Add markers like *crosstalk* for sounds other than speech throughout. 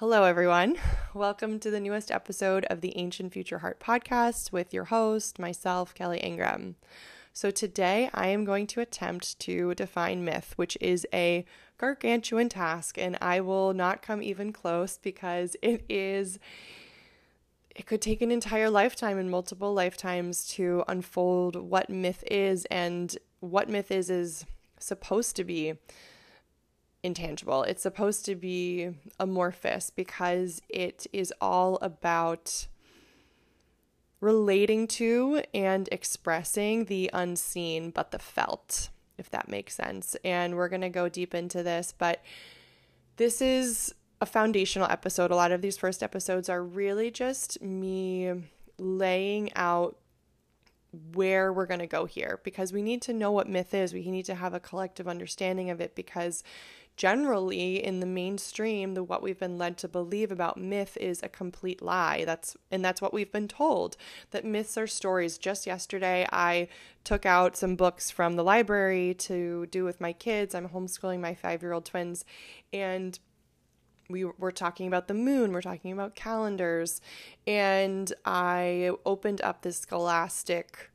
Hello, everyone. *laughs* Welcome to the newest episode of the Ancient Future Heart podcast with your host, myself, Kelly Ingraham. So, today I am going to attempt to define myth, which is a gargantuan task, and I will not come even close because it is. It could take an entire lifetime and multiple lifetimes to unfold what myth is, and what myth is is supposed to be intangible. It's supposed to be amorphous because it is all about relating to and expressing the unseen but the felt, if that makes sense. And we're going to go deep into this, but this is a foundational episode. A lot of these first episodes are really just me laying out where we're going to go here because we need to know what myth is. We need to have a collective understanding of it because generally in the mainstream the what we've been led to believe about myth is a complete lie. That's and that's what we've been told that myths are stories. Just yesterday i took out some books from the library to do with my kids. I'm homeschooling my 5-year-old twins. And we were talking about the moon, we're talking about calendars, and I opened up this scholastic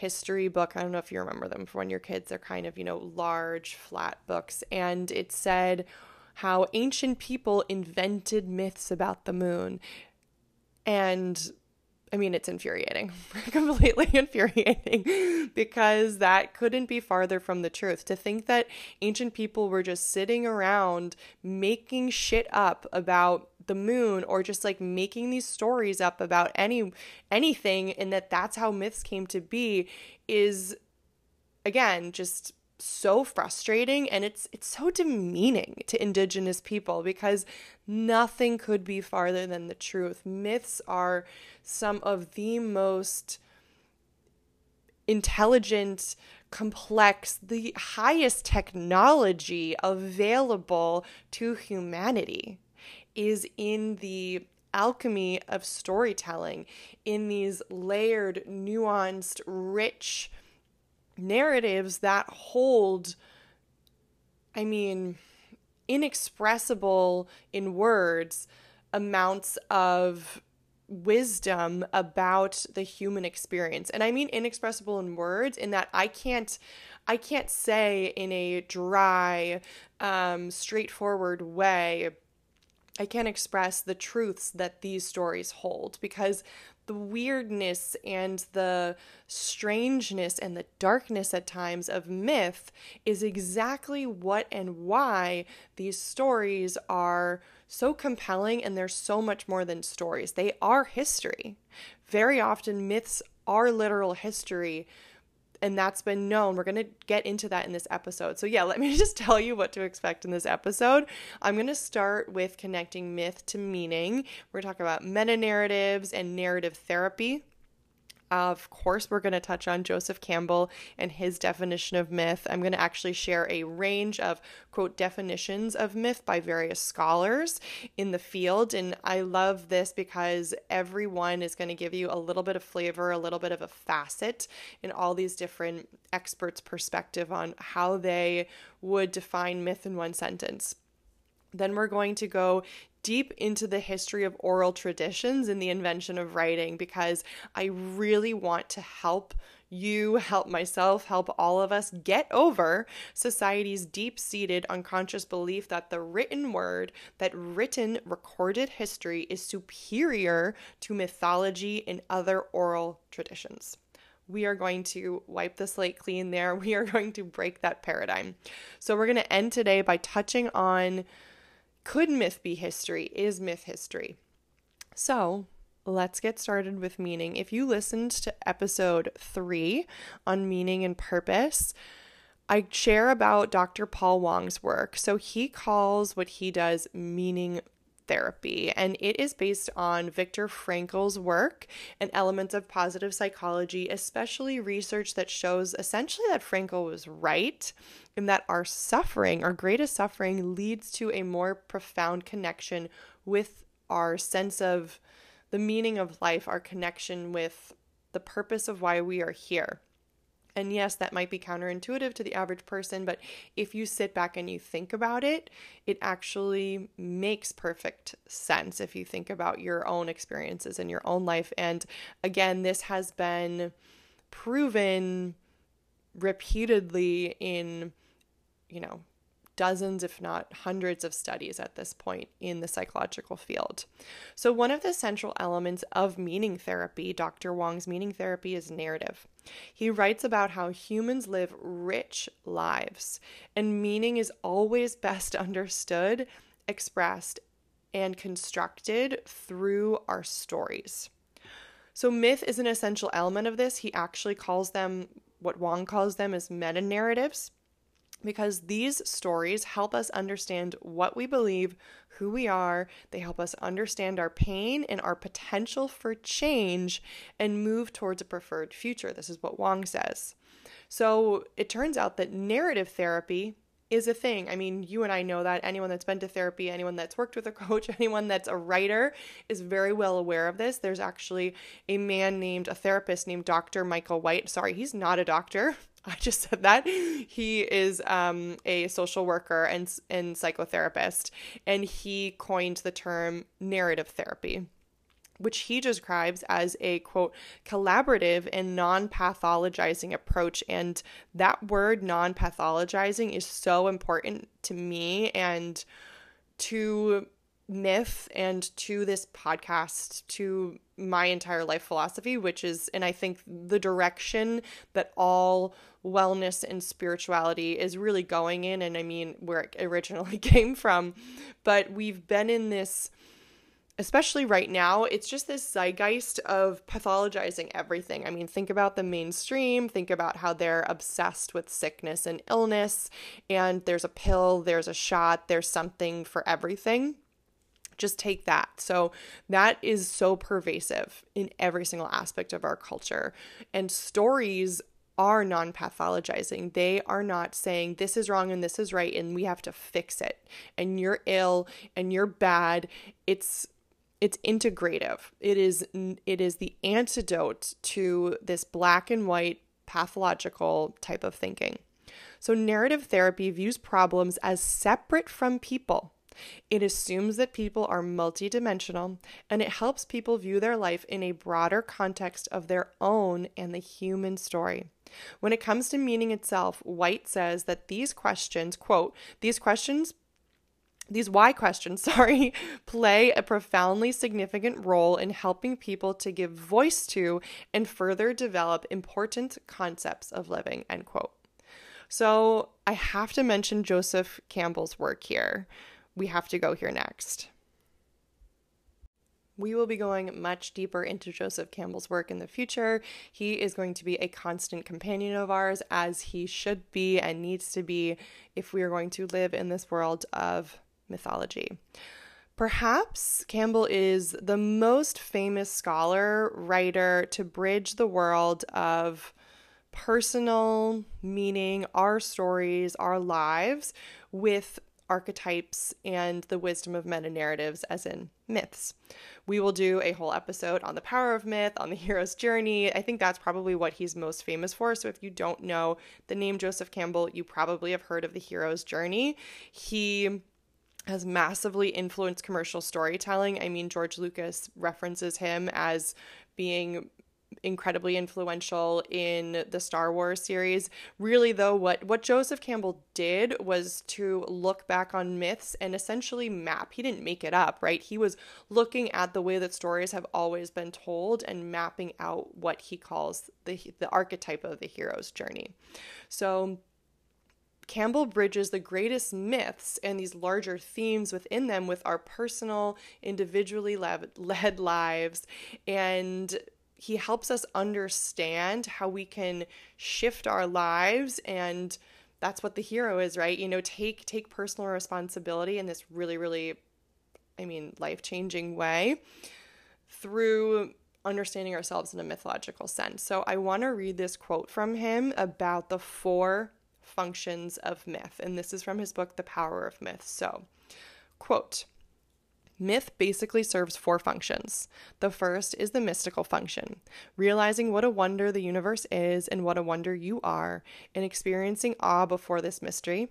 history book. I don't know if you remember them for when you're kids. They're kind of, you know, large, flat books. And it said how ancient people invented myths about the moon. And I mean, it's infuriating, *laughs* completely *laughs* infuriating, because that couldn't be farther from the truth. To think that ancient people were just sitting around making shit up about the moon or just like making these stories up about any anything and that that's how myths came to be is again just so frustrating and it's it's so demeaning to indigenous people because nothing could be farther than the truth. Myths are some of the most intelligent, complex, the highest technology available to humanity is in the alchemy of storytelling, in these layered, nuanced, rich narratives that hold, I mean, inexpressible in words amounts of wisdom about the human experience. And I mean inexpressible in words in that I can't I can't say in a dry, um, straightforward way I can't express the truths that these stories hold because the weirdness and the strangeness and the darkness at times of myth is exactly what and why these stories are so compelling and they're so much more than stories. They are history. Very often, myths are literal history and that's been known. We're going to get into that in this episode. So, yeah, let me *laughs* just tell you what to expect in this episode. I'm going to start with connecting myth to meaning. We're going to talk about meta narratives and narrative therapy. Of course, we're going to touch on Joseph Campbell and his definition of myth. I'm going to actually share a range of, quote, definitions of myth by various scholars in the field. And I love this because everyone is going to give you a little bit of flavor, a little bit of a facet in all these different experts' perspective on how they would define myth in one sentence. Then we're going to go deep into the history of oral traditions and the invention of writing because I really want to help you, help myself, help all of us get over society's deep seated unconscious belief that the written word, that written recorded history is superior to mythology and other oral traditions. We are going to wipe the slate clean there. *laughs* We are going to break that paradigm. So, we're going to end today by touching on could myth be history? Is myth history? So, let's get started with meaning. If you listened to episode three on meaning and purpose, I share about Dr. Paul Wong's work. So, he calls what he does meaning therapy, and it is based on Viktor Frankl's work and elements of positive psychology, especially research that shows essentially that Frankl was right in that our suffering, our greatest suffering, leads to a more profound connection with our sense of the meaning of life, our connection with the purpose of why we are here. And yes, that might be counterintuitive to the average person, but if you sit back and you think about it, it actually makes perfect sense if you think about your own experiences in your own life. And again, this has been proven repeatedly in, you know, dozens, if not hundreds, of studies at this point in the psychological field. So, one of the central elements of meaning therapy, Dr. Wong's meaning therapy, is narrative. He writes about how humans live rich lives, and meaning is always *laughs* best understood, expressed, and constructed through our stories. So, myth is an essential element of this. He actually calls them what Wong calls them as meta narratives because these stories help us understand what we believe, who we are. They help us understand our pain and our potential for change and move towards a preferred future. This is what Wong says. So it turns out that narrative therapy is a thing. I mean, you and I know that. Anyone that's been to therapy, anyone that's worked with a coach, *laughs* anyone that's a writer is very well aware of this. There's actually a man named, a therapist named Dr. Michael White. Sorry, he's not a doctor. *laughs* I just said that. He is um, a social worker and, and psychotherapist, and he coined the term narrative therapy which he describes as a quote collaborative and non-pathologizing approach and that word non-pathologizing is so important to me and to myth and to this podcast to my entire life philosophy which is and i think the direction that all wellness and spirituality is really going in and i mean where it originally *laughs* came from but we've been in this especially right now, it's just this zeitgeist of pathologizing everything. I mean, think about the mainstream, think about how they're obsessed with sickness and illness, and there's a pill, there's a shot, there's something for everything. Just take that. So, that is so pervasive in every single aspect of our culture. And stories are non pathologizing. They are not saying this is wrong and this is right and we have to fix it and you're ill and you're bad. It's it's integrative. It is it is the antidote to this black and white pathological type of thinking. So narrative therapy views problems as separate from people. It assumes that people are multidimensional and it helps people view their life in a broader context of their own and the human story. When it comes to meaning itself, White says that these questions, quote, these questions these why questions, *laughs* sorry, play a profoundly significant role in helping people to give voice to and further develop important concepts of living, end quote. So I have to mention Joseph Campbell's work here. We have to go here next. We will be going much deeper into Joseph Campbell's work in the future. He is going to be a constant companion of ours, as he should be and needs to be if we are going to live in this world of mythology. Perhaps Campbell is the most famous scholar, writer to bridge the world of personal meaning, our stories, our lives, with archetypes and the wisdom of meta narratives, as in myths. We will do a whole episode on the power of myth, on the hero's journey. I think that's probably what he's most famous for. So if you don't know the name Joseph Campbell, you probably have heard of the hero's journey. He has massively influenced commercial storytelling. I mean, George Lucas references him as being incredibly influential in the Star Wars series. Really though what what Joseph Campbell did was to look back on myths and essentially map. He didn't make it up, right? He was looking at the way that stories have always been told and mapping out what he calls the the archetype of the hero's journey. So Campbell bridges the greatest myths and these larger themes within them with our personal, individually led lives. And he helps us understand how we can shift our lives and that's what the hero is right you know take take personal responsibility in this really really i mean life-changing way through understanding ourselves in a mythological sense so i want to read this quote from him about the four functions of myth. And this is from his book, The Power of Myth. So, quote, Myth basically serves four functions. The first is the mystical function, realizing what a wonder the universe is and what a wonder you are, and experiencing awe before this mystery.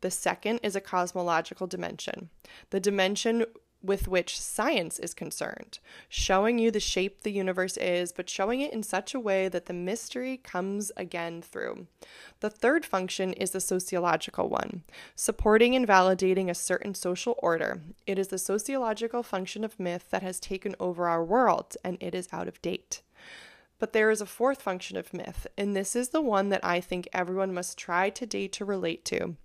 The second is a cosmological dimension, the dimension with which science is concerned, showing you the shape the universe is, but showing it in such a way that the mystery comes again through. The third function is the sociological one, supporting and validating a certain social order. It is the sociological function of myth that has taken over our world, and it is out of date. But there is a fourth function of myth, and this is the one that I think everyone must try today to relate to,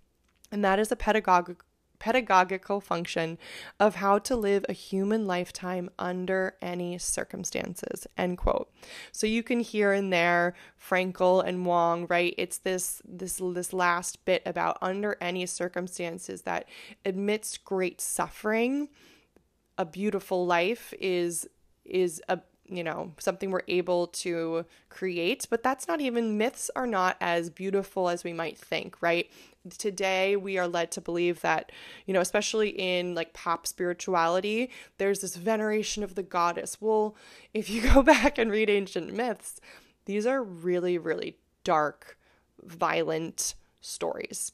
and that is a pedagogical pedagogical function of how to live a human lifetime under any circumstances end quote. So you can hear in there Frankl and wong right? It's this this this last bit about under any circumstances that amidst great suffering a beautiful life is is a you know, something we're able to create, but that's not even myths are not as beautiful as we might think, right? Today we are led to believe that, you know, especially in like pop spirituality, there's this veneration of the goddess. Well, if you *laughs* go back and read ancient myths, these are really, really dark, violent stories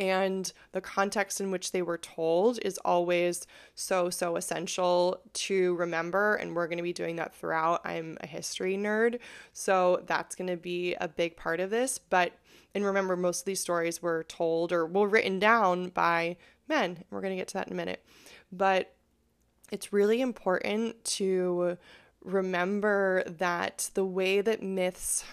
and the context in which they were told is always so so essential to remember and we're going to be doing that throughout. I'm a history nerd so that's going to be a big part of this. But and remember most of these stories were told or were written down by men we're going to get to that in a minute. But it's really important to remember that the way that myths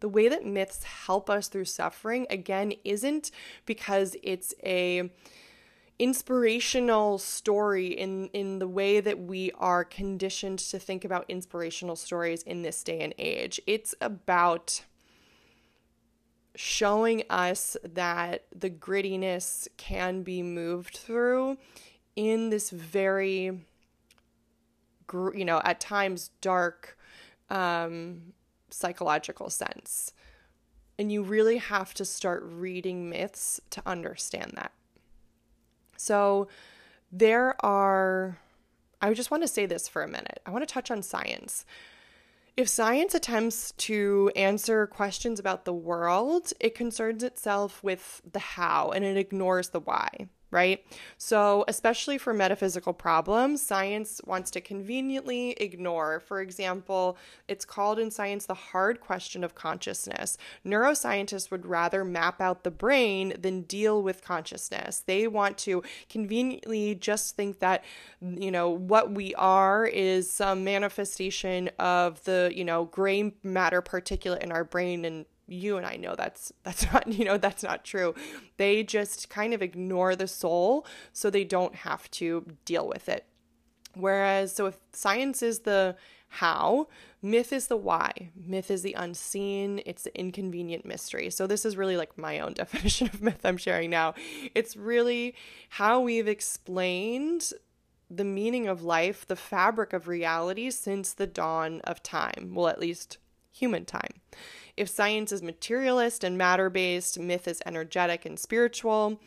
the way that myths help us through suffering, again, isn't because it's a inspirational story in in the way that we are conditioned to think about inspirational stories in this day and age. It's about showing us that the grittiness can be moved through in this very you know at times dark um psychological sense. And you really have to start reading myths to understand that. So, there are, I just want to say this for a minute. I want to touch on science. If science attempts to answer questions about the world, it concerns itself with the how and it ignores the why right? So, especially for metaphysical problems, science wants to conveniently ignore. For example, it's called in science the hard question of consciousness. Neuroscientists would rather map out the brain than deal with consciousness. They want to conveniently just think that, you know, what we are is some manifestation of the, you know, gray matter particulate in our brain and you and I know that's *laughs* that's not you know that's not true. They just kind of ignore the soul so they don't have to deal with it. Whereas so if science is the how, myth is the why. Myth is the unseen, it's the inconvenient mystery. So this is really like my own *laughs* definition of myth I'm sharing now. It's really how we've explained the meaning of life, the fabric of reality since the dawn of time. Well, at least human time. If science is materialist and matter based, myth is energetic and spiritual.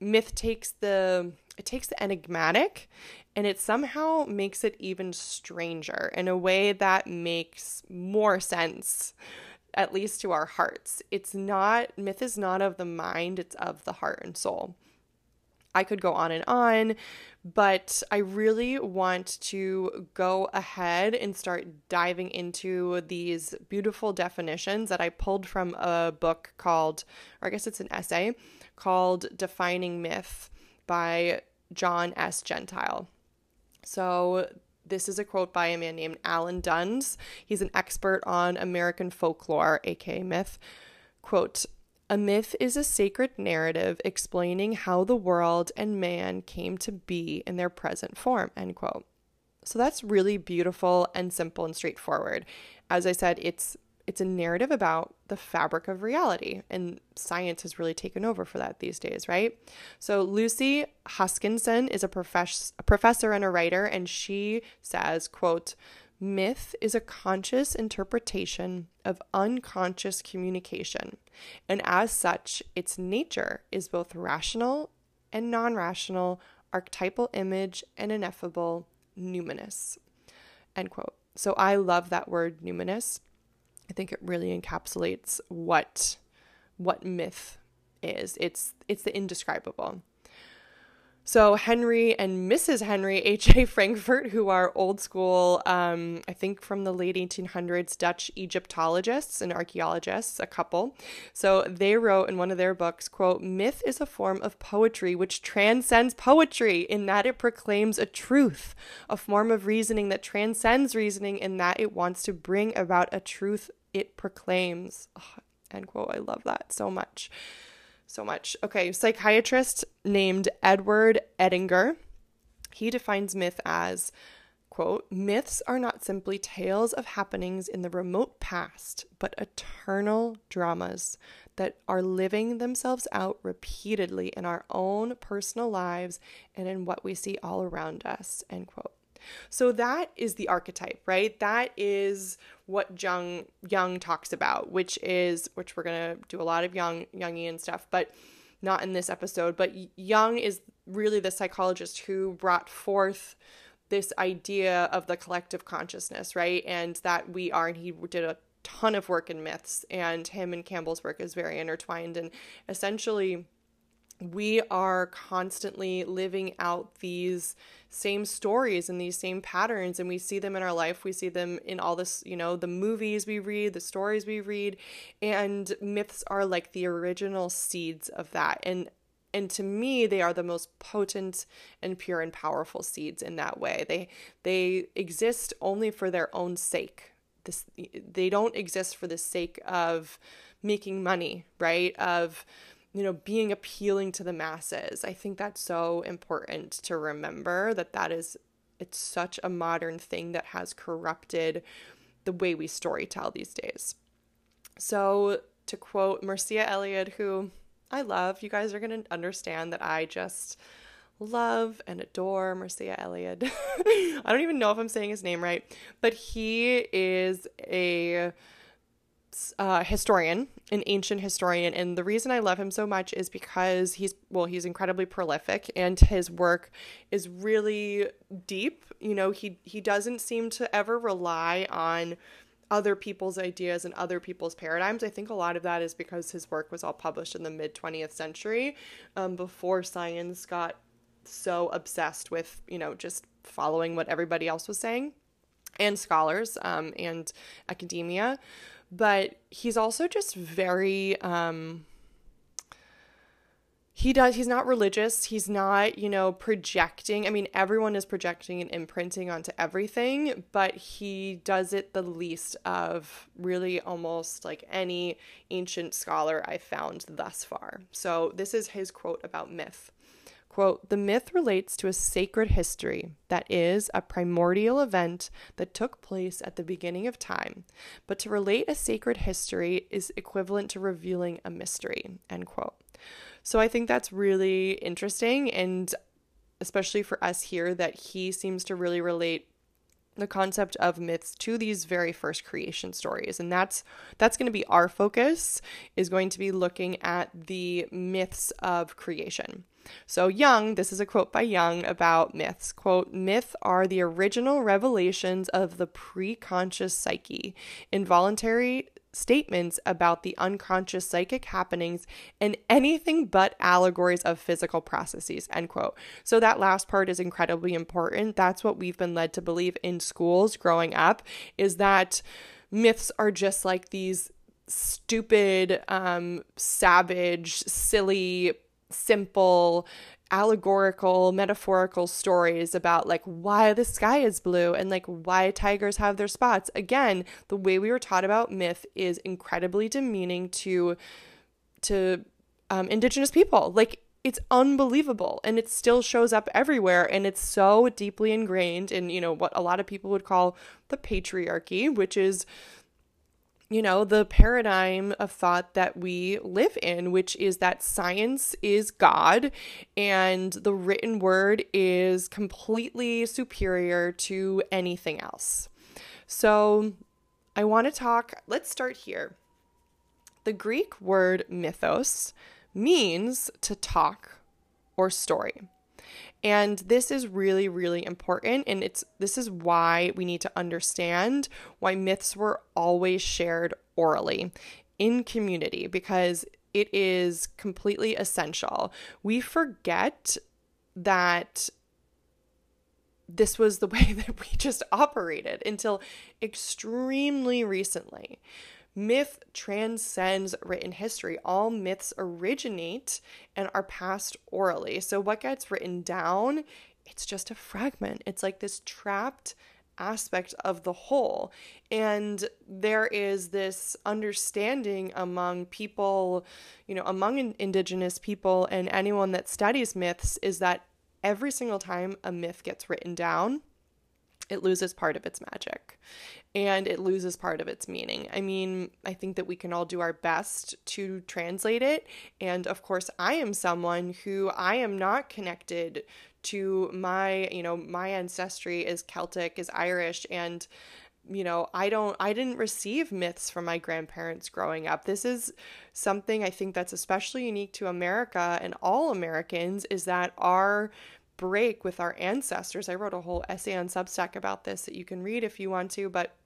Myth takes the it takes the enigmatic and it somehow makes it even stranger in a way that makes more sense at least to our hearts. It's not myth is not of the mind, it's of the heart and soul. I could go on and on, but I really want to go ahead and start diving into these beautiful definitions that I pulled from a book called, or I guess it's an essay called Defining Myth by John S. Gentile. So, this is a quote by a man named Alan Dundes. He's an expert on American folklore, aka myth. Quote, a myth is a sacred narrative explaining how the world and man came to be in their present form. End quote. So that's really beautiful and simple and straightforward. As I said, it's it's a narrative about the fabric of reality and science has really taken over for that these days right so lucy huskinson is a, profess- a professor and a writer and she says quote Myth is a conscious interpretation of unconscious communication, and as such, its nature is both rational and non rational, archetypal image, and ineffable numinous. End quote. So I love that word numinous. I think it really encapsulates what what myth is. It's it's the indescribable. So Henry and Mrs. Henry *laughs* H.A. Frankfort, who are old school, um, I think from the late 1800s, Dutch Egyptologists and archaeologists, a couple. So they wrote in one of their books, quote, myth is a form of poetry which transcends poetry in that it proclaims a truth, a form of reasoning that transcends reasoning in that it wants to bring about a truth it proclaims. Oh, end quote. I love that so much so much. Okay, psychiatrist named Edward Edinger. He defines myth as quote, myths are not simply tales of happenings in the remote past, but eternal dramas that are living themselves out repeatedly in our own personal lives and in what we see all around us, end quote. So that is the archetype, right? That is what Jung Jung talks about, which is which we're gonna do a lot of Jung Jungian stuff, but not in this episode. But Jung is really the psychologist who brought forth this idea of the collective consciousness, right? And that we are, and he did a ton of work in myths, and him and Campbell's work is very intertwined. And essentially, we are constantly living out these same stories and these same patterns and we see them in our life. We see them in all this you know the movies we read the stories we read and myths are like the original seeds of that. And and to me they are the most potent and pure and powerful seeds in that way. They they exist only for their own sake. This they don't exist for the sake of making money right? Of you know, being appealing to the masses. I think that's so important to remember that that is it's such a modern thing that has corrupted the way we storytell these days. So, to quote Mircea Eliade, who I love, you guys are going to understand that I just love and adore Mircea Eliade. *laughs* I don't even know if I'm saying his name right, but he is a uh, historian, an ancient historian, and the reason I love him so much is because he's well, he's incredibly prolific, and his work is really deep. You know, he he doesn't seem to ever rely on other people's ideas and other people's paradigms. I think a lot of that is because his work was all published in the mid 20th century, um, before science got so obsessed with you know just following what everybody else was saying, and scholars um, and academia but he's also just very um he does he's not religious. He's not you know projecting. I mean everyone is projecting and imprinting onto everything but he does it the least of really almost like any ancient scholar i've found thus far. So this is his quote about myth Quote, the myth relates to a sacred history that is a primordial event that took place at the beginning of time. But to relate a sacred history is equivalent to revealing a mystery, end quote. So I think that's really interesting and especially for us here that he seems to really relate the concept of myths to these very first creation stories and that's that's going to be our focus is going to be looking at the myths of creation so, Jung, this is a quote by Jung about myths. Quote, myth are the original revelations of the preconscious psyche, involuntary statements about the unconscious psychic happenings and anything but allegories of physical processes end quote. So that last part is incredibly important. That's what we've been led to believe in schools growing up is that myths are just like these stupid um savage silly simple allegorical metaphorical stories about like why the sky is blue and like why tigers have their spots. Again the way we were taught about myth is incredibly demeaning to to um, indigenous people. Like it's unbelievable and it still shows up everywhere and it's so deeply ingrained in you know what a lot of people would call the patriarchy which is you know, the paradigm of thought that we live in, which is that science is God and the written word is completely superior to anything else. So, I want to talk, let's start here. The Greek word mythos means to talk or story. And this is really really important and it's this is why we need to understand why myths were always shared orally in community because it is completely essential. We forget that this was the *laughs* way that we just operated until extremely recently. Myth transcends written history. All myths originate and are passed orally. So, what gets written down, it's just a fragment. It's like this trapped aspect of the whole. And there is this understanding among people, you know, among indigenous people and anyone that studies myths is that every single time a myth gets written down, it loses part of its magic and it loses part of its meaning. I mean, I think that we can all do our best to translate it. And of course, I am someone who I am not connected to my, you know, my ancestry is Celtic, is Irish, and you know, I don't I didn't receive myths from my grandparents growing up. This is something I think that's especially unique to America and all Americans is that our break with our ancestors. I wrote a whole essay on Substack about this that you can read if you want to, but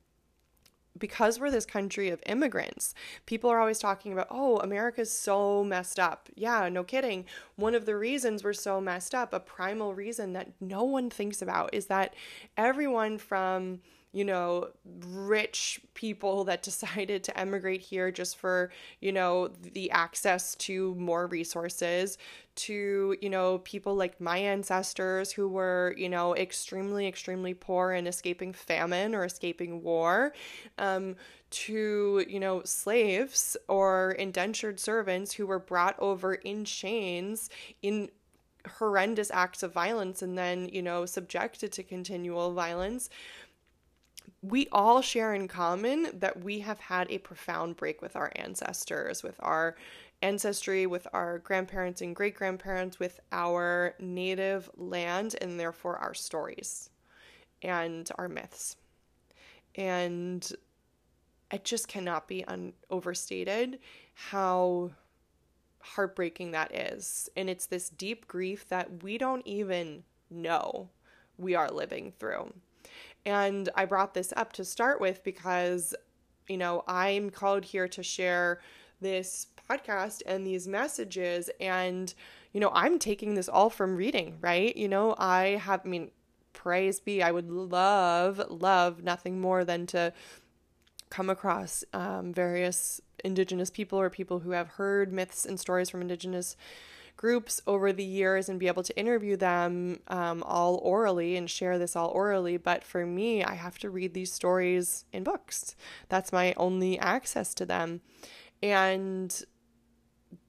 because we're this country of immigrants, people are always talking about, oh, America's so messed up. Yeah, no kidding. One of the reasons we're so messed up, a primal reason that no one thinks about, is that everyone from you know, rich people that *laughs* decided to emigrate here just for, you know, the access to more resources, to, you know, people like my ancestors who were, you know, extremely, extremely poor and escaping famine or escaping war, um, to, you know, slaves or indentured servants who were brought over in chains in horrendous acts of violence and then, you know, subjected to continual violence we all share in common that we have had a profound break with our ancestors, with our ancestry, with our grandparents and great grandparents, with our native land, and therefore our stories and our myths. And it just cannot be un- overstated how heartbreaking that is. And it's this deep grief that we don't even know we are living through. And I brought this up to start with because, you know, I'm called here to share this podcast and these messages. And, you know, I'm taking this all from reading, right? You know, I have, I mean, praise be, I would love, love nothing more than to come across um, various Indigenous people or people who have heard myths and stories from Indigenous groups over the years and be able to interview them um, all orally and share this all orally. But for me, I have to read these stories in books. That's my only access to them. And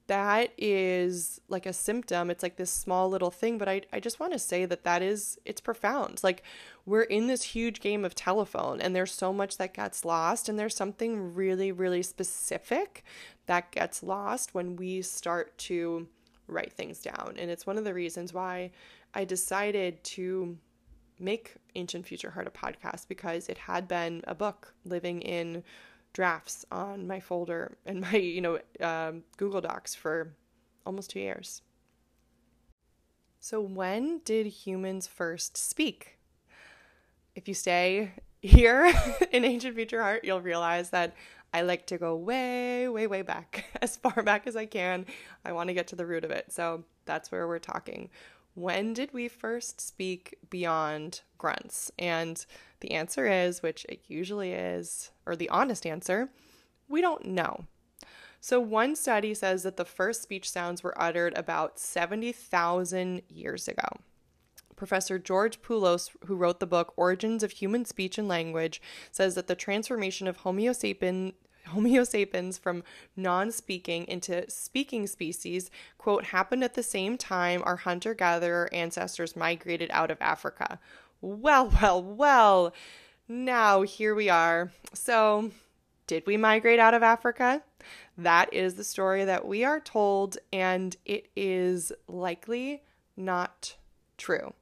that is like a symptom. It's like this small little thing, but I, I just want to say that that is, it's profound. Like, we're in this huge game of telephone, and there's so much that gets lost, and there's something really, really specific that gets lost when we start to write things down. And it's one of the reasons why I decided to make Ancient Future Heart a podcast because it had been a book living in drafts on my folder and my, *laughs* you know, um, Google Docs for almost two years. So, when did humans first speak? If you stay *laughs* here *laughs* in Ancient Future Heart, you'll realize that I like to go way, way, way back, *laughs* as far back as I can. I want to get to the root of it. So that's where we're talking. When did we first speak beyond grunts? And the answer is, which it usually is, or the honest answer, we don't know. So, one study says that the first speech sounds were uttered about 70,000 years ago. Professor George Poulos, who wrote the book Origins of Human Speech and Language, says that the transformation of Homo sapiens Homo sapiens from non speaking into speaking species, quote, happened at the same time our hunter gatherer ancestors migrated out of Africa. Well, well, well. Now here we are. So, did we migrate out of Africa? That is the story that we are told, and it is likely not true.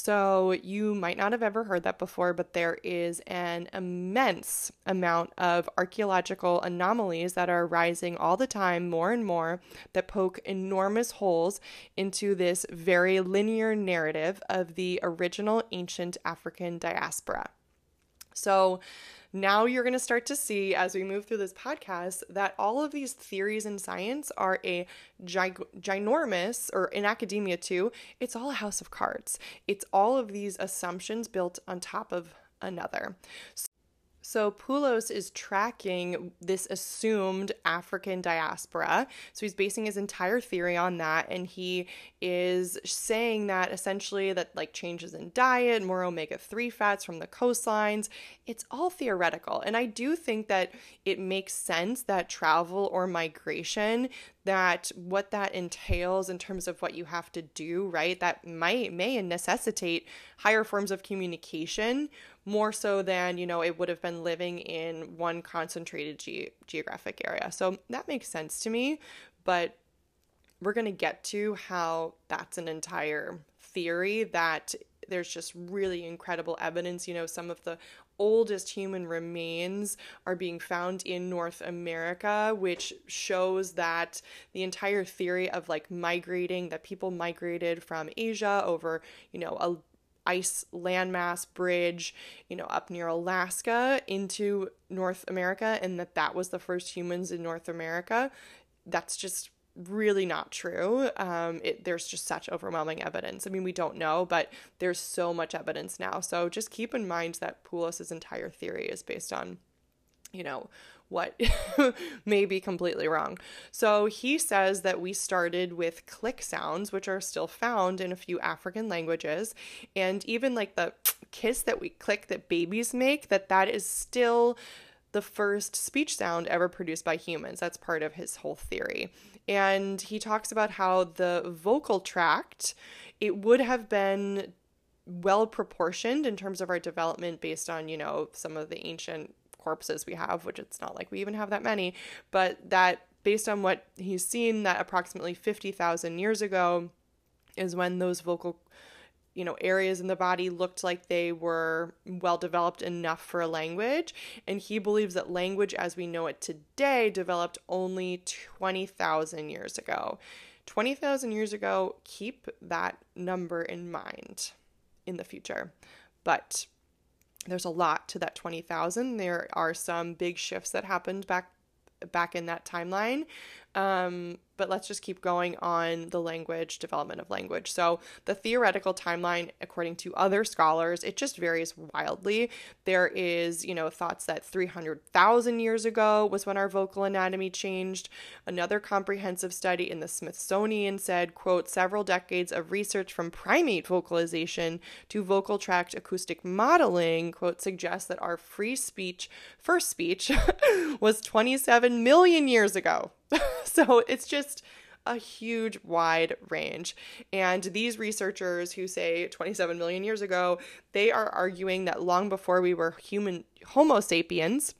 So you might not have ever heard that before, but there is an immense amount of archaeological anomalies that are rising all the time, more and more, that poke enormous holes into this very linear narrative of the original ancient African diaspora. So, now you're going to start to see as we move through this podcast that all of these theories in science are a gig- ginormous, or in academia too, it's all a house of cards. It's all of these assumptions built on top of another. So Poulos is tracking this assumed African diaspora. So he's basing his entire theory on that and he is saying that essentially that like changes in diet, more omega-3 fats from the coastlines, it's all theoretical. And I do think that it makes sense that travel or migration that what that entails in terms of what you have to do, right? That might may necessitate higher forms of communication more so than, you know, it would have been living in one concentrated ge- geographic area. So that makes sense to me, but we're going to get to how that's an entire theory that there's just really incredible evidence. You know, some of the oldest human remains are being found in North America, which shows that the entire theory of like migrating, that people migrated from Asia over, you know, a ice landmass bridge, you know, up near Alaska into North America, and that that was the first humans in North America. That's just really not true. Um, it, there's just such overwhelming evidence. I mean, we don't know, but there's so much evidence now. So just keep in mind that Poulos' entire theory is based on, you know, what *laughs* may be completely wrong. So he says that we started with click sounds, which are still found in a few African languages, and even like the kiss that we click that babies make, that that is still the first speech sound ever produced by humans. That's part of his whole theory. And he talks about how the vocal tract, it would have been well proportioned in terms of our development based on, you know, some of the ancient corpses we have, which it's not like we even have that many, but that based on what he's seen, that approximately 50,000 years ago is when those vocal you know areas in the body looked like they were well developed enough for a language. And he believes that language as we know it today developed only 20,000 years ago. 20,000 years ago keep that number in mind in the future. But there's a lot to that 20,000 there are some big shifts that happened back back in that timeline um, but let's just keep going on the language development of language. So, the theoretical timeline, according to other scholars, it just varies wildly. There is, you know, thoughts that 300,000 years ago was when our vocal anatomy changed. Another comprehensive study in the Smithsonian said, quote, several decades of research from primate vocalization to vocal tract acoustic modeling, quote, suggests that our free speech, first speech, *laughs* was 27 million years ago. *laughs* so it's just a huge wide range. And these researchers who say 27 million years ago, they are arguing that long before we were human Homo sapiens,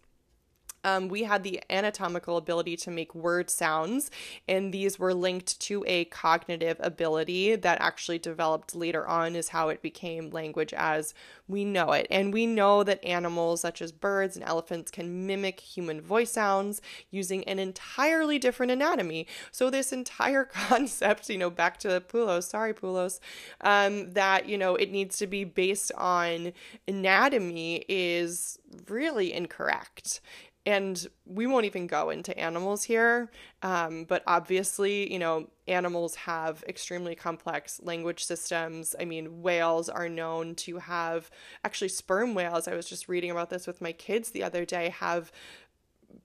um, we had the anatomical ability to make word sounds, and these were linked to a cognitive ability that actually developed later on, is how it became language as we know it. And we know that animals such as birds and elephants can mimic human voice sounds using an entirely different anatomy. So, this entire *laughs* concept, you know, back to Poulos, sorry, Poulos, um, that, you know, it needs to be based on anatomy is really incorrect and we won't even go into animals here um, but obviously you know animals have extremely complex language systems. I mean whales are known to have actually sperm whales i was just reading about this with my kids the other day have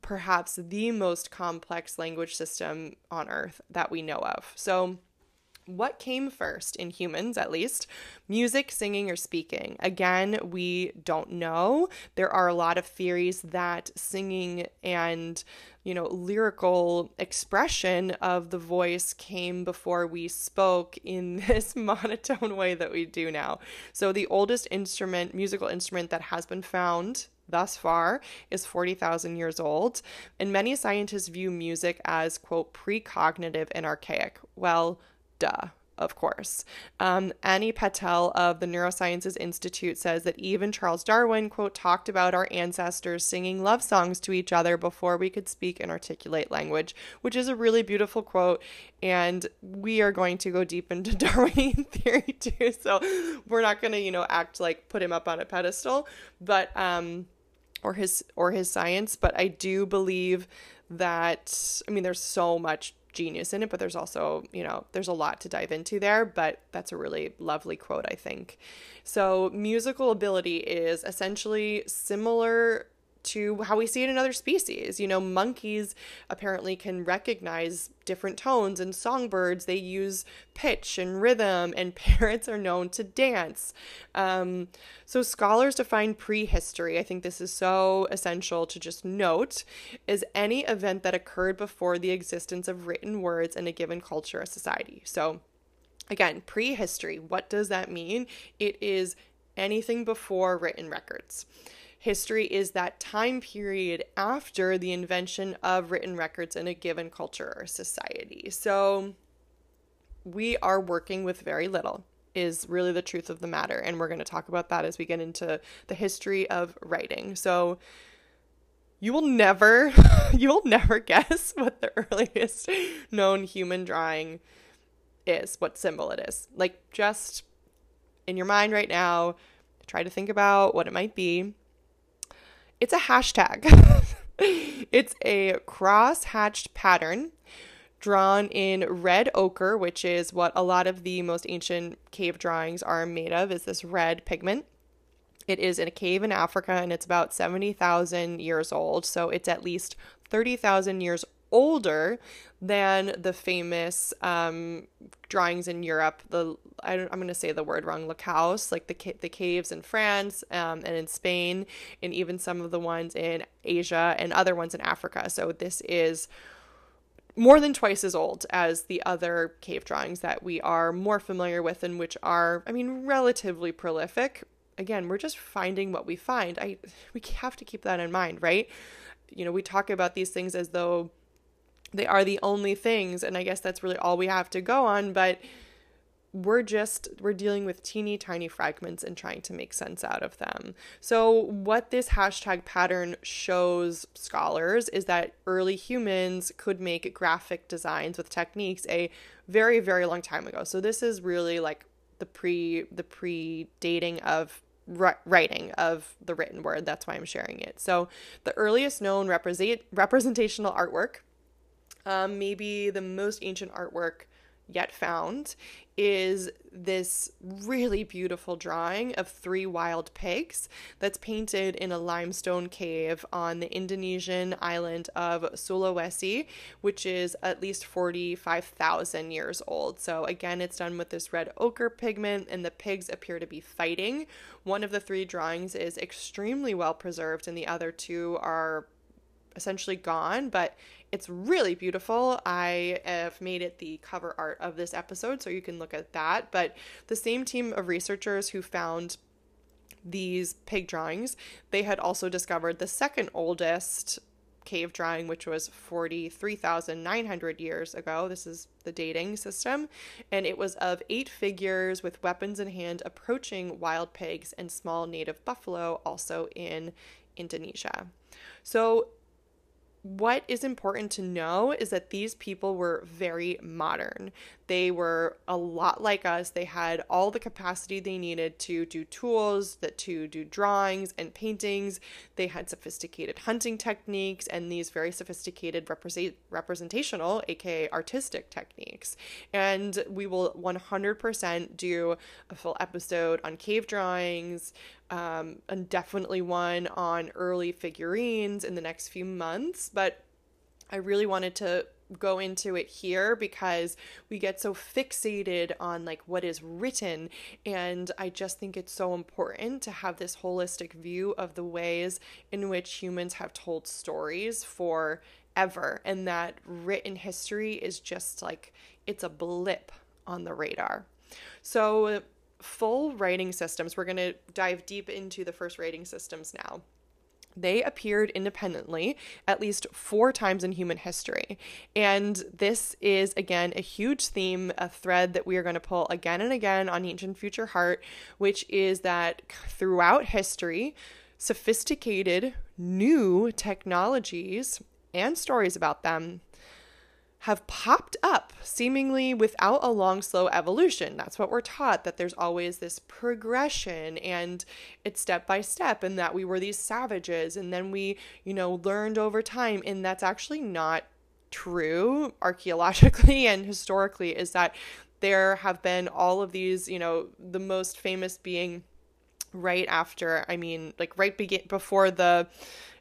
perhaps the most complex language system on earth that we know of. So what came first in humans, at least? Music, singing, or speaking? Again, we don't know. There are a lot of theories that singing and, you know, lyrical expression of the voice came before we spoke in *laughs* this monotone way that we do now. So, the oldest instrument, musical instrument that has been found thus far is 40,000 years old, and many scientists view music as, quote, precognitive and archaic. Well, duh. of course. Um, Annie Patel of the Neurosciences Institute says that even Charles Darwin, quote, talked about our ancestors singing love songs to each other before we could speak and articulate language, which is a really beautiful quote. And we are going to go deep into *laughs* Darwinian theory too. So we're not going to, you know, act like put him up on a pedestal, but, um, or his or his science but i do believe that i mean there's so much genius in it, but there's also, you know, there's a lot to dive into there, but that's a really lovely quote, I think. So, musical ability is essentially similar to how we see it in other species. You know, monkeys apparently can recognize different tones, and songbirds, they use pitch and rhythm, and *laughs* parrots are known to dance. Um, so, scholars define prehistory, I think this is so essential to just note, is any event that occurred before the existence of written words in a given culture or society. So, again, prehistory, what does that mean? It is anything before written records. History is that time period after the invention of written records in a given culture or society. So we are working with very little, is really the truth of the matter. And we're going to talk about that as we get into the history of writing. So you will never, *laughs* you will never guess *laughs* what the earliest known human drawing is, what symbol it is. Like, just in your mind right now, try to think about what it might be it's a hashtag. *laughs* it's a cross hatched pattern drawn in red ochre, which is what a lot of the most ancient cave drawings are made of, is this red pigment. It is in a cave in Africa and it's about 70,000 years old. So it's at least 30,000 years older than the famous um, drawings in Europe. The I am going to say the word wrong. Lacaus, like the the caves in France um, and in Spain, and even some of the ones in Asia and other ones in Africa. So this is more than twice as old as the other cave drawings that we are more familiar with and which are, I mean, relatively prolific. Again, we're just finding what we find. I we have to keep that in mind, right? You know, we talk about these things as though they are the only things and i guess that's really all we have to go on but we're just we're dealing with teeny tiny fragments and trying to make sense out of them. So what this hashtag pattern shows scholars is that early humans could make graphic designs with techniques a very very long time ago. So this is really like the pre the pre-dating of writing of the written word. That's why I'm sharing it. So the earliest known represent representational artwork um, maybe the most ancient artwork yet found is this really beautiful drawing of three wild pigs that's painted in a limestone cave on the Indonesian island of Sulawesi, which is at least 45,000 years old. So, again, it's done with this red ochre pigment, and the pigs appear to be fighting. One of the three drawings is extremely well preserved, and the other two are essentially gone, but it's really beautiful. I have made it the cover art of this episode, so you can look at that. But the same team of researchers who found these pig drawings, they had also discovered the second oldest cave drawing, which was 43,900 years ago. This is the dating system. And it was of eight figures with weapons in hand approaching wild pigs and small native buffalo, also in Indonesia. So what is important to know is that these people were very modern. They were a lot like us. They had all the capacity they needed to do tools, that to do drawings and paintings. They had sophisticated hunting techniques and these very sophisticated represent- representational, aka artistic techniques. And we will 100% do a full episode on cave drawings, um, and definitely one on early figurines in the next few months. But I really wanted to go into it here because we get so fixated on like what is written and I just think it's so important to have this holistic view of the ways in which humans have told stories for ever and that written history is just like it's a blip on the radar. So full writing systems. We're going to dive deep into the first writing systems now. They appeared independently at least four times in human history. And this is, again, a huge theme, a thread that we are going to pull again and again on Ancient Future Heart, which is that throughout history, sophisticated new technologies and stories about them have popped up seemingly without a long, slow evolution. That's what we're taught that there's always this progression and it's step by step, and that we were these savages and then we, you know, learned over time. And that's actually not true archaeologically *laughs* and historically, is that there have been all of these, you know, the most famous being right after, I mean, like right begin before the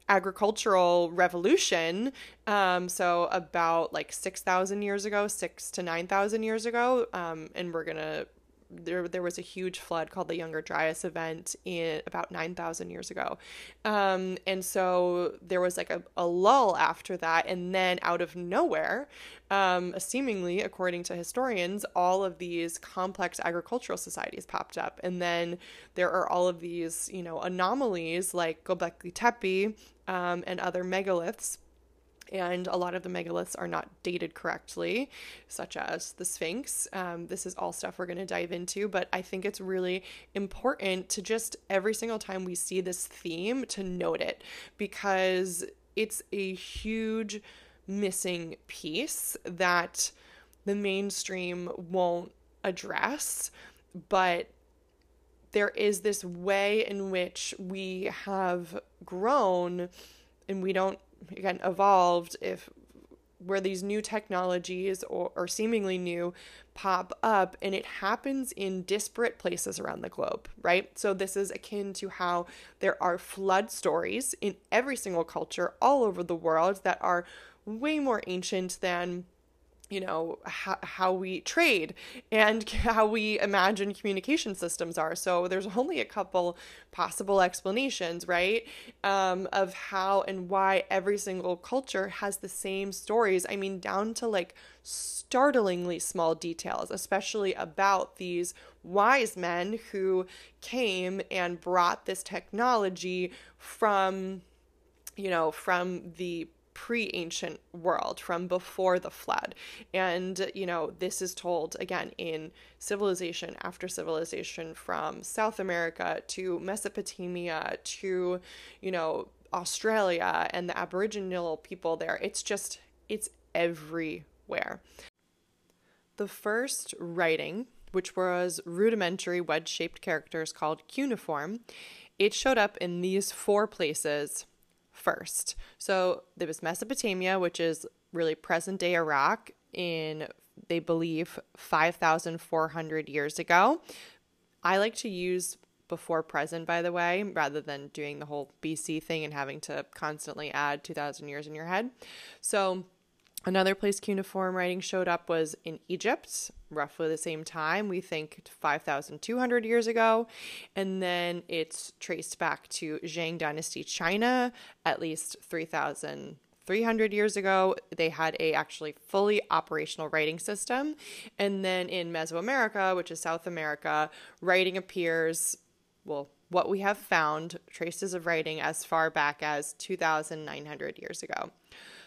agricultural revolution um, so about like 6000 years ago 6 to 9000 years ago um, and we're gonna there there was a huge flood called the Younger Dryas event in about 9,000 years ago. Um, and so there was like a, a lull after that. And then out of nowhere, um, seemingly, according to historians, all of these complex agricultural societies popped up. And then there are all of these, you know, anomalies like Göbekli Tepe um, and other megaliths and a lot of the megaliths are not dated correctly, such as the Sphinx. Um, this is all stuff we're going to dive into, but I think it's really important to just every single time we see this theme to note it because it's a huge missing piece that the mainstream won't address, but there is this way in which we have grown and we don't again evolved if where these new technologies or, or seemingly new pop up and it happens in disparate places around the globe, right? So, this is akin to how there are flood stories in every single culture all over the world that are way more ancient than you know how, how we trade and *laughs* how we imagine communication systems are. So there's only a couple possible explanations right? Um, of how and why every single culture has the same stories. I mean down to like startlingly small details especially about these wise men who came and brought this technology from you know from the pre ancient world from before the flood. And, you know, this is told again in civilization after civilization from South America to Mesopotamia to, you know, Australia and the Aboriginal people there. It's just, it's everywhere. The first writing, which was rudimentary wedge shaped characters called cuneiform, it showed up in these four places first. So there was Mesopotamia, which is really present day Iraq, in they believe 5,400 years ago. I like to use before present, by the way, rather than doing the whole BC thing and having to constantly add 2,000 years in your head. So Another place cuneiform writing showed up was in Egypt, roughly the same time, we think 5,200 years ago. And then it's traced back to Shang Dynasty China, at least 3,300 years ago. They had a actually fully operational writing system. And then in Mesoamerica, which is South America, writing appears, well, what we have found traces of writing as far back as 2,900 years ago.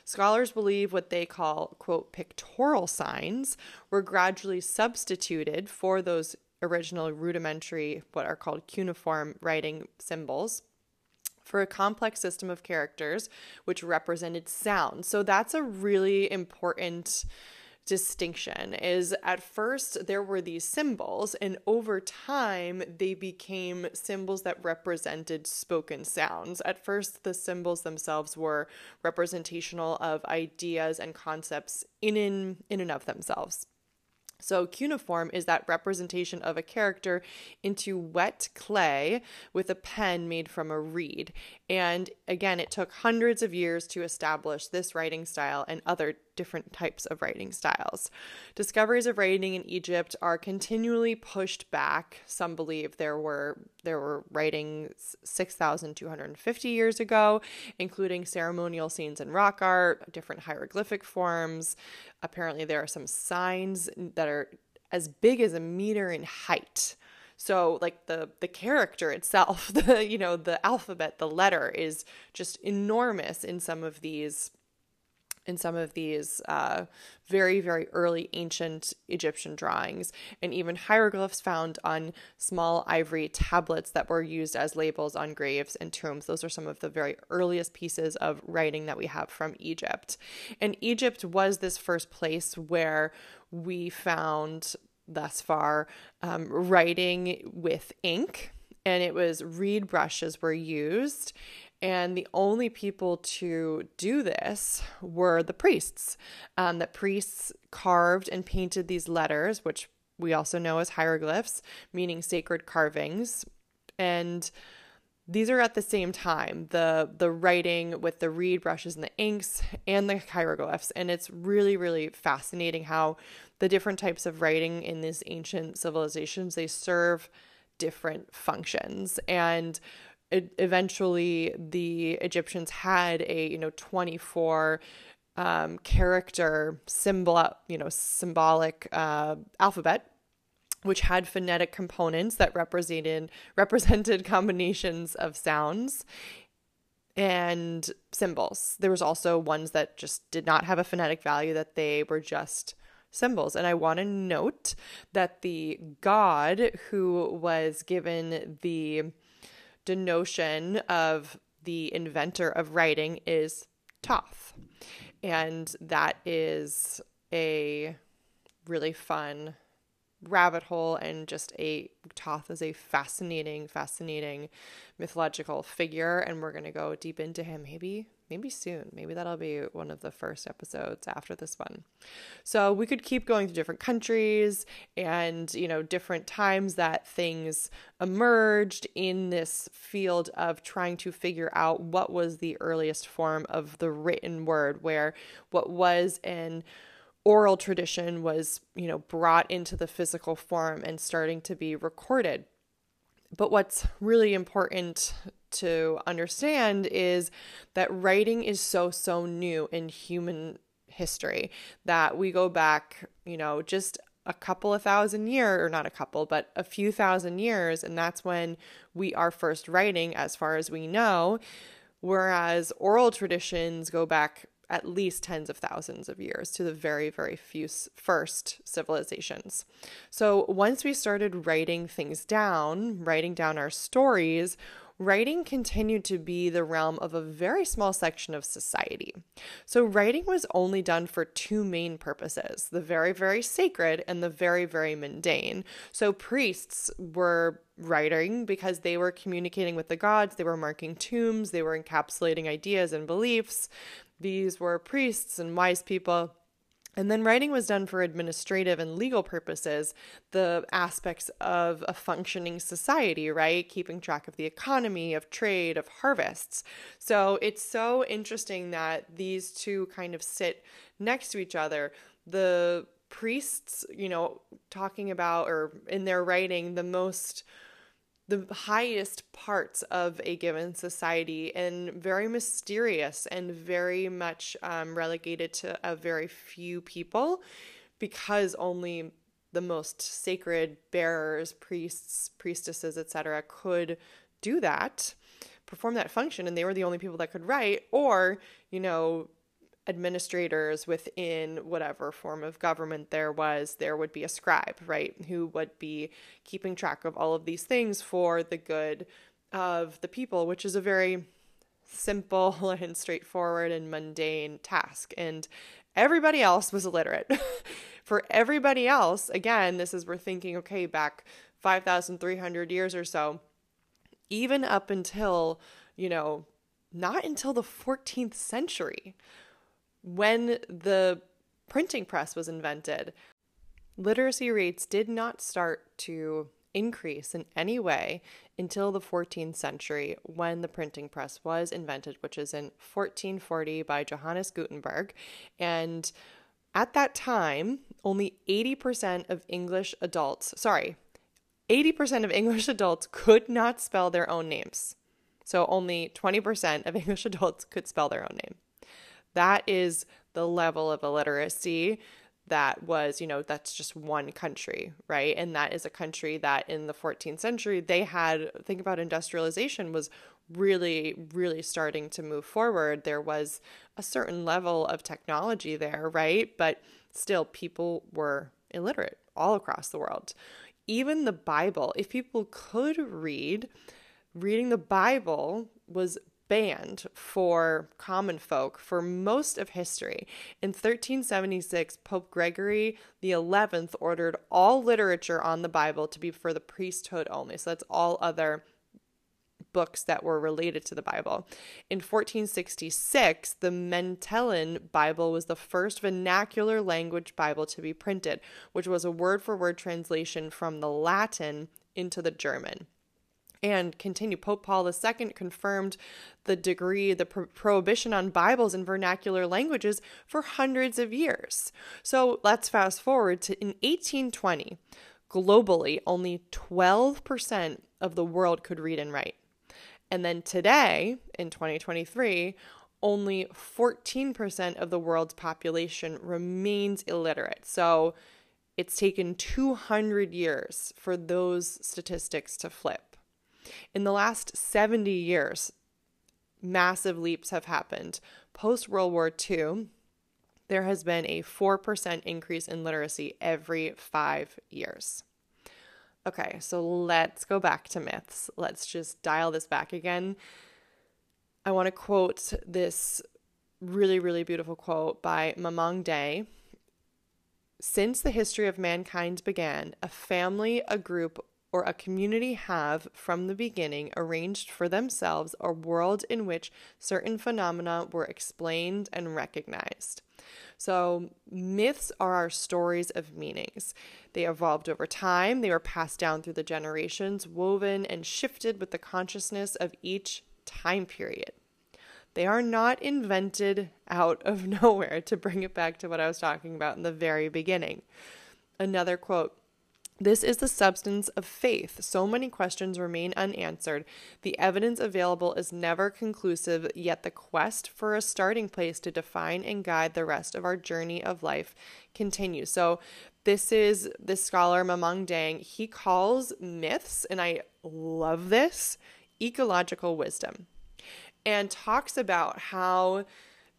Scholars believe what they call, quote, pictorial signs were gradually substituted for those original rudimentary, what are called cuneiform writing symbols for a complex system of characters which represented sound. So that's a really important distinction is at first there were these symbols and over time they became symbols that represented spoken sounds at first the symbols themselves were representational of ideas and concepts in in, in and of themselves so, cuneiform is that representation of a character into wet clay with a pen made from a reed. And again, it took hundreds of years to establish this writing style and other different types of writing styles. Discoveries of writing in Egypt are continually pushed back. Some believe there were there were writings 6250 years ago, including ceremonial scenes in rock art, different hieroglyphic forms. Apparently there are some signs that are as big as a meter in height So like the the character itself, *laughs* the you know, the alphabet, the letter is just enormous in some of these in some of these uh, very, very early ancient Egyptian drawings, and even hieroglyphs found on small ivory tablets that were used as labels on graves and tombs. Those are some of the very earliest pieces of writing that we have from Egypt. And Egypt was this first place where we found thus far um, writing with ink and it was reed brushes were used and the only people to do this were the priests. Um, that priests carved and painted these letters, which we also know as hieroglyphs, meaning sacred carvings. And these are at the same time the the writing with the reed brushes and the inks and the hieroglyphs and it's really really fascinating how the different types of writing in these ancient civilizations they serve different functions and eventually the Egyptians had a you know 24 um, character symbol you know symbolic uh, alphabet which had phonetic components that represented *laughs* represented combinations of sounds and symbols. There was also ones that just did not have a phonetic value that they were just symbols. And I want to note that the god who was given the denotion of the inventor of writing is Thoth. And that is a really fun rabbit hole and just a Thoth is a fascinating, fascinating mythological figure. And we're going to go deep into him maybe maybe soon. Maybe that'll be one of the first episodes after this one. So we could keep going to different countries and, you know, different times that things emerged in this field of trying to figure out what was the earliest form of the written word, where what was an oral tradition was, you know, brought into the physical form and starting to be recorded. But what's really important to understand is that writing is so, so new in human history that we go back, you know, just a couple of thousand years, or not a couple, but a few thousand years, and that's when we are first writing, as far as we know. Whereas oral traditions go back at least tens of thousands of years to the very, very few first civilizations. So once we started writing things down, writing down our stories, writing continued to be the realm of a very small section of society. So, writing was only done for two main purposes the very, very sacred and the very, very mundane. So, priests were writing because they were communicating with the gods, they were marking tombs, they were encapsulating ideas and beliefs. These were priests and wise people. And then writing was done for administrative and legal purposes, the aspects of a functioning society, right? Keeping track of the economy, of trade, of harvests. So it's so interesting that these two kind of sit next to each other. The priests, you know, talking about or in their writing, the most the highest parts of a given society and very mysterious and very much um, relegated to a very few people because only the most sacred bearers, priests, priestesses, etc., could do that, perform that function, and they were the only people that could write, or, you know, administrators within whatever form of government there was, there would be a scribe, right, who would be keeping track of all of these things for the good of the people, which is a very simple *laughs* and straightforward and mundane task. And everybody else was illiterate. *laughs* for everybody else, again, this is we're thinking, okay, back 5,300 years or so, even up until, you know, not until the 14th century when the printing press was invented, literacy rates did not start to increase in any way until the 14th century when the printing press was invented, which is in 1440 by Johannes Gutenberg. And at that time, only 80% of English adults, sorry, 80% of English adults could not spell their own names. So only 20% of English *laughs* adults could spell their own name. That is the level of illiteracy that was, you know, that's just one country, right? And that is a country that in the 14th century they had think about industrialization was really really starting to move forward. There was a certain level of technology there, right? But still people were illiterate all across the world. Even the Bible, if people could read, reading the Bible was banned for common folk for most of history. In 1376, Pope Gregory XI ordered all literature on the Bible to be for the priesthood only. So that's all other books that were related to the Bible. In 1466, the Mentelin Bible was the first vernacular language Bible to be printed, which was a word for word translation from the Latin into the German and continue. Pope Paul II confirmed the degree, the pro- prohibition on Bibles in vernacular languages for hundreds of years. So let's fast forward to in 1820. Globally, only 12% of the world could read and write. And then today, in 2023, only 14% of the world's population remains illiterate. So it's taken 200 years for those statistics to flip. In the last 70 years, massive leaps have happened. Post World War II, there has been a 4% increase in literacy every five years. Okay, so let's go back to myths. Let's just dial this back again. I want to quote this really, really beautiful quote by Mamang Dai. Since the history of mankind began, a family, a group, or a community have, from the beginning, arranged for themselves a world in which certain phenomena were explained and recognized. So, myths are our stories of meanings. They evolved over time, they were passed down through the generations, woven and shifted with the consciousness of each time period. They are not invented out of *laughs* nowhere, to bring it back to what I was talking about in the very beginning. Another quote this is the substance of faith. So many questions remain unanswered. The evidence available is never conclusive, yet the quest for a starting place to define and guide the rest of our journey of life continues. So, this is this scholar Mamang Dang. He calls myths, and I love this, ecological wisdom, and talks about how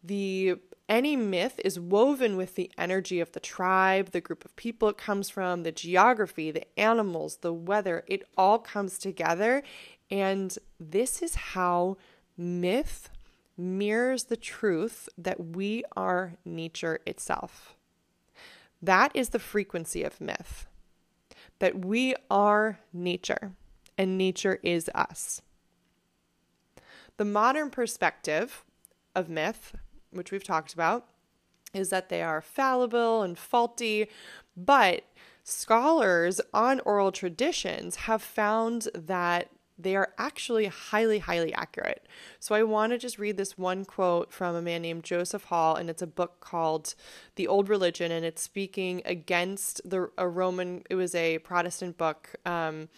the any myth is woven with the energy of the tribe, the group of people it comes from, the geography, the animals, the weather. It all comes together. And this is how myth mirrors the truth that we are nature itself. That is the frequency of myth, that we are nature and nature is us. The modern perspective of myth which we've talked about, is that they are fallible and faulty, but scholars on oral traditions have found that they are actually highly, highly accurate. So I want to just read this one quote from a man named Joseph Hall, and it's a book called The Old Religion, and it's speaking against the a Roman. It was a Protestant book um,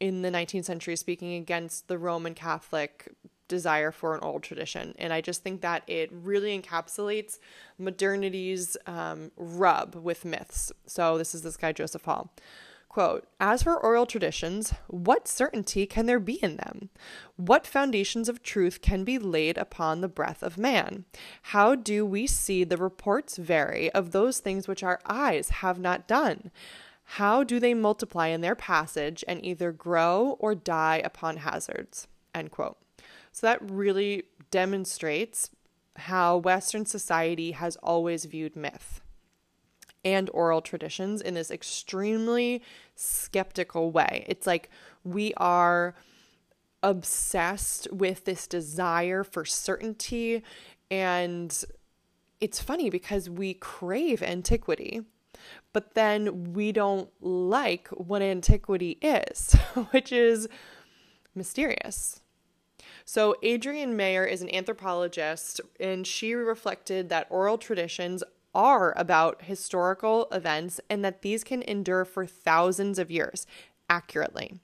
in the 19th century, speaking against the Roman Catholic desire for an old tradition. And I just think that it really encapsulates modernity's um, rub with myths. So this is this guy, Joseph Hall. Quote, as for oral traditions, what certainty can there be in them? What foundations of truth can be laid upon the breath of man? How do we see the reports vary of those things which our eyes have not done? How do they multiply in their passage and either grow or die upon hazards? End quote. So that really demonstrates how Western society has always viewed myth and oral traditions in this extremely skeptical way. It's like we are obsessed with this desire for certainty. And it's funny because we crave antiquity, but then we don't like what antiquity is, *laughs* which is mysterious. So, Adrienne Mayor is an anthropologist, and she reflected that oral traditions are about historical events and that these can endure for thousands of years accurately.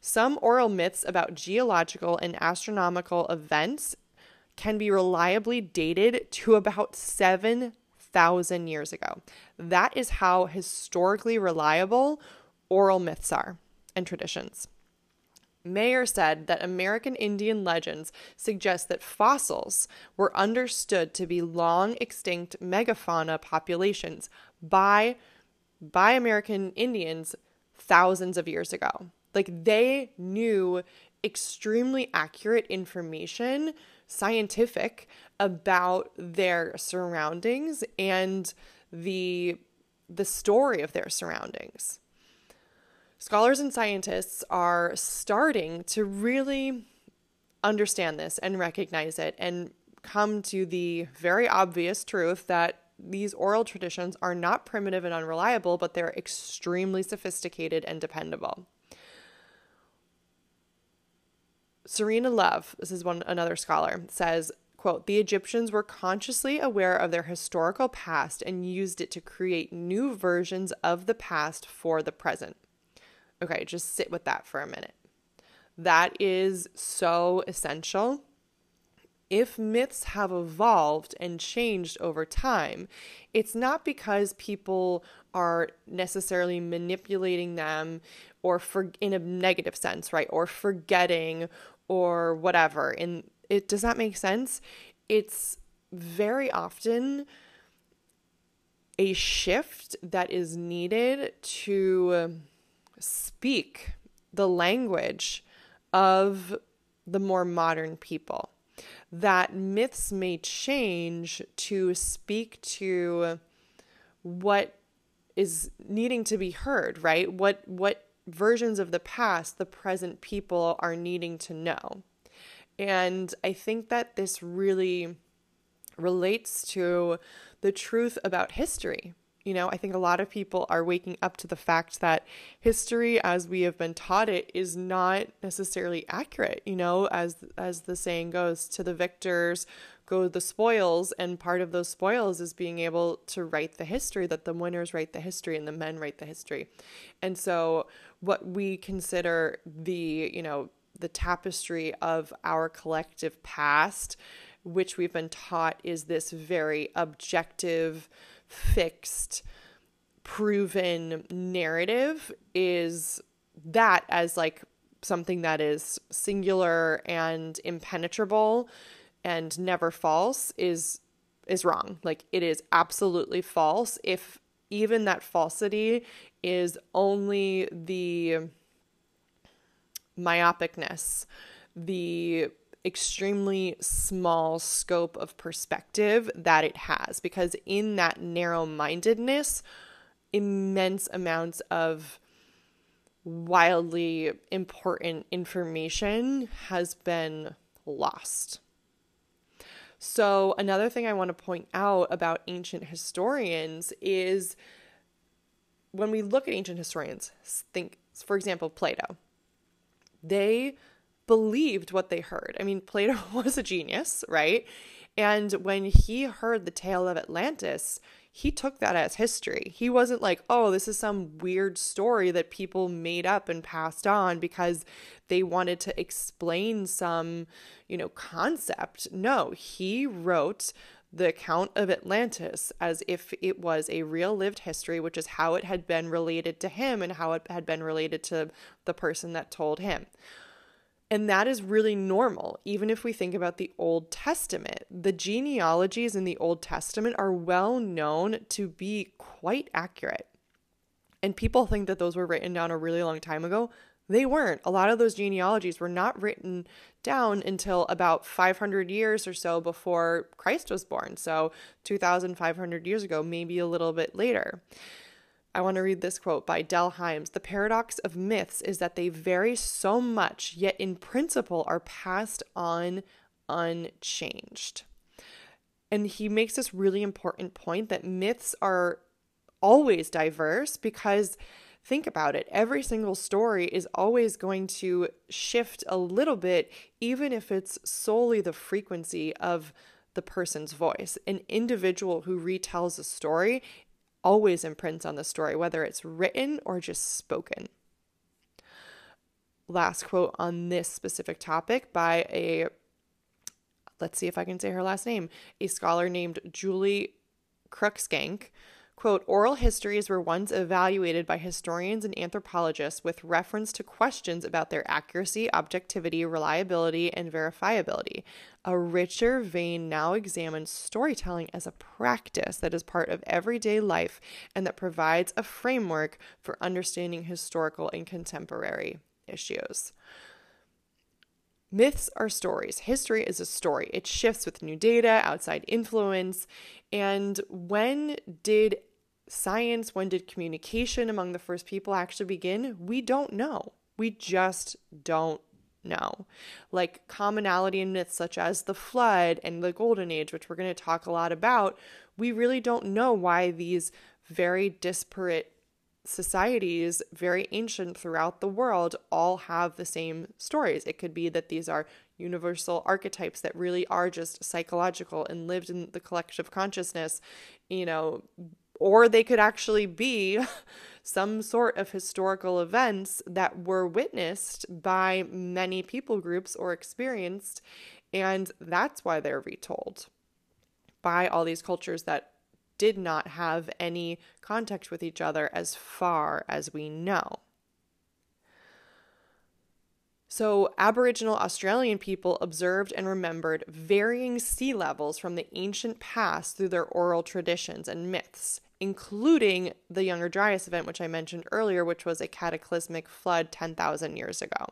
Some oral myths about geological and astronomical events can be reliably dated to about 7,000 thousand years ago. That is how historically reliable oral myths are and traditions. Mayor said that American Indian legends suggest that fossils were understood to be long extinct megafauna populations by by American Indians thousands of years ago. Like they knew extremely accurate information, scientific about their surroundings and the the story of their surroundings. Scholars and scientists are starting to really understand this and recognize it and come to the very obvious truth that these oral traditions are not primitive and unreliable, but they're extremely sophisticated and dependable. Serena Love, this is one another scholar, says, quote, "The Egyptians were consciously aware of their historical past and used it to create new versions of the past for the present." Okay, just sit with that for a minute. That is so essential if myths have evolved and changed over time, it's not because people are necessarily manipulating them or for in a negative sense, right? Or forgetting or whatever. And it does that make sense? It's very often a shift that is needed to speak the language of the more modern people that myths may change to speak to what is needing to be heard, right? What what versions of the past the present people are needing to know. And I think that this really relates to the truth about history, you know, I think a lot of people are waking up to the fact that history as we have been taught it is not necessarily accurate, you know, as as the saying goes, to the victors go the spoils and part of those spoils is being able to write the history that the winners write the history and the men write the history. And so what we consider the, you know, the tapestry of our collective past which we've been taught is this very objective fixed, proven narrative is that as like something that is singular and impenetrable and never false is is wrong. Like it is absolutely false if even that falsity is only the myopicness, the extremely small scope of perspective that it has because in that narrow mindedness, immense amounts of wildly important information has been lost. So, another thing I want to point out about ancient historians is when we look at ancient historians, think, for example, Plato, they believed what they heard. I mean, Plato *laughs* was a genius, right? And when he heard the tale of Atlantis, he took that as history. He wasn't like, oh, this is some weird story that people made up and passed on because they wanted to explain some, you know, concept. No, he wrote the account of Atlantis as if it was a real lived history, which is how it had been related to him and how it had been related to the person that told him. And that is really normal, even if we think about the Old Testament. The genealogies in the Old Testament are well known to be quite accurate. And people think that those were written down a really long time ago. They weren't. A lot of those genealogies were not written down until about 500 years or so before Christ was born. So 2,500 years ago, maybe a little bit later. I want to read this quote by Dell Hymes. The paradox of myths is that they vary so much, yet in principle are passed on unchanged. And he makes this really important point that myths are always diverse because think about it every single story is always going to shift a little bit, even if it's solely the frequency of the person's voice. An individual who retells a story always imprints on the story, whether it's written or just spoken. Last quote on this specific topic by a, let's see if I can say her last name, a scholar named Julie Cruikshank, quote, oral histories were once evaluated by historians and anthropologists with reference to questions about their accuracy, objectivity, reliability, and verifiability. A richer vein now examines storytelling as a practice that is part of everyday life and that provides a framework for understanding historical and contemporary issues. Myths are stories. History is a story. It shifts with new data, outside influence. And when did science, when did communication among the first people actually begin? We don't know. We just don't know. Like commonality in myths such as the flood and the golden age, which we're going to talk a lot about, we really don't know why these very disparate societies, very ancient throughout the world, all have the same stories. It could be that these are universal archetypes that really are just psychological and lived in the collective consciousness, you know, or they could actually be *laughs* some sort of historical events that were witnessed by many people groups or experienced, and that's why they're retold by all these cultures that did not have any contact with each other as far as we know. So, Aboriginal Australian people observed and remembered varying sea levels from the ancient past through their oral traditions and myths, including the Younger Dryas event, which I mentioned earlier, which was a cataclysmic flood 10,000 years ago.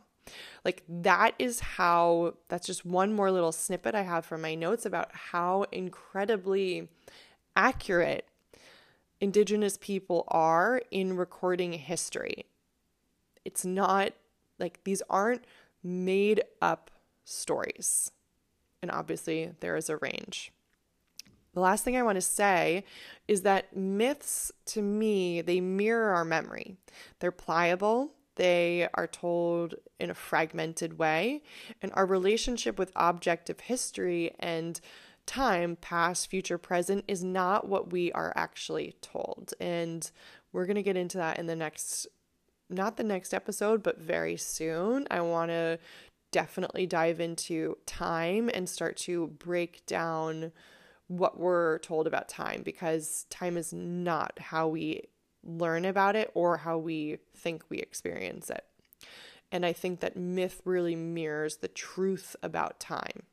Like, that is how, that's just one more little snippet I have from my notes about how incredibly accurate Indigenous people are in recording history. It's not like these aren't made up stories. And obviously, there is a range. The last thing I want to say is that myths, to me, they mirror our memory. They're pliable, they are told in a fragmented way, and our relationship with objective history and time, past, future, present, is not what we are actually told. And we're going to get into that in the next, not the next episode, but very soon. I want to definitely dive into time and start to break down what we're told about time because time is not how we learn about it or how we think we experience it. And I think that myth really mirrors the truth about time.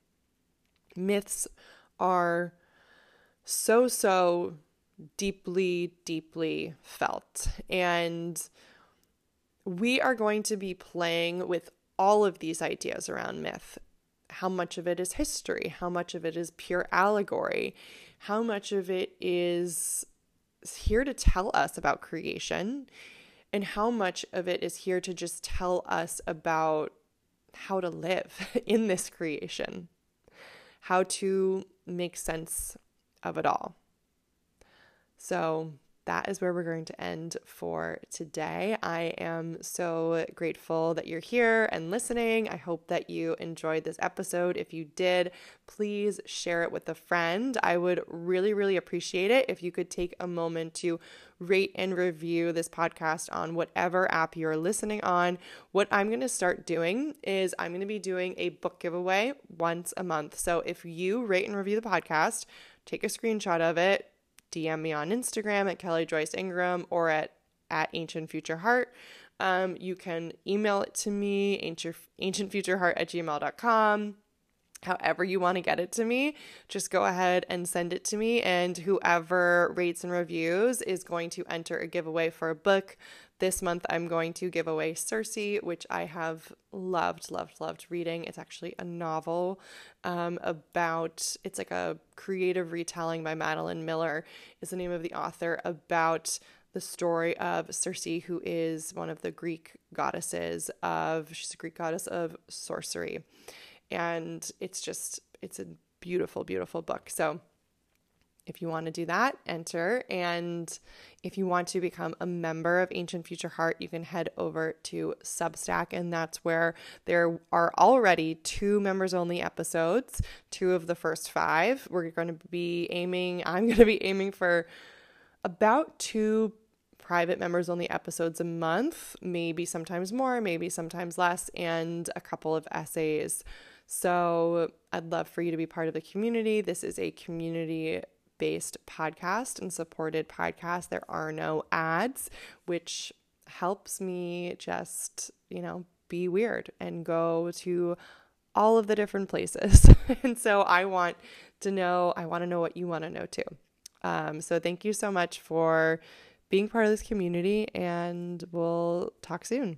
Myths are so, so deeply, deeply felt. And we are going to be playing with all of these ideas around myth. How much of it is history? How much of it is pure allegory? How much of it is here to tell us about creation? And how much of it is here to just tell us about how to live *laughs* in this creation? How to make sense of it all. So, that is where we're going to end for today. I am so grateful that you're here and listening. I hope that you enjoyed this episode. If you did, please share it with a friend. I would really, really appreciate it if you could take a moment to rate and review this podcast on whatever app you're listening on. What I'm going to start doing is I'm going to be doing a book giveaway once a month. So if you rate and review the podcast, take a screenshot of it, DM me on Instagram at Kelly Joyce Ingraham or at, at Ancient Future Heart. Um, you can email it to me, ancient, ancientfutureheart at gmail.com. However, you want to get it to me, just go ahead and send it to me. And whoever rates and reviews is going to enter a giveaway for a book this month, I'm going to give away Circe, which I have loved, loved, loved reading. It's actually a novel um, about, it's like a creative retelling by Madeline Miller, is the name of the author, about the story of Circe, who is one of the Greek goddesses of, she's a Greek goddess of sorcery. And it's just, it's a beautiful, beautiful book. So, if you want to do that, enter. And if you want to become a member of Ancient Future Heart, you can head over to Substack, and that's where there are already two members only episodes, two of the first five. We're going to be aiming, I'm going to be aiming for about two private members only episodes a month, maybe sometimes more, maybe sometimes less, and a couple of essays. So I'd love for you to be part of the community. This is a community based podcast and supported podcast. There are no ads, which helps me just, you know, be weird and go to all of the different places. *laughs* and so I want to know, I want to know what you want to know too. Um, so thank you so much for being part of this community, and we'll talk soon.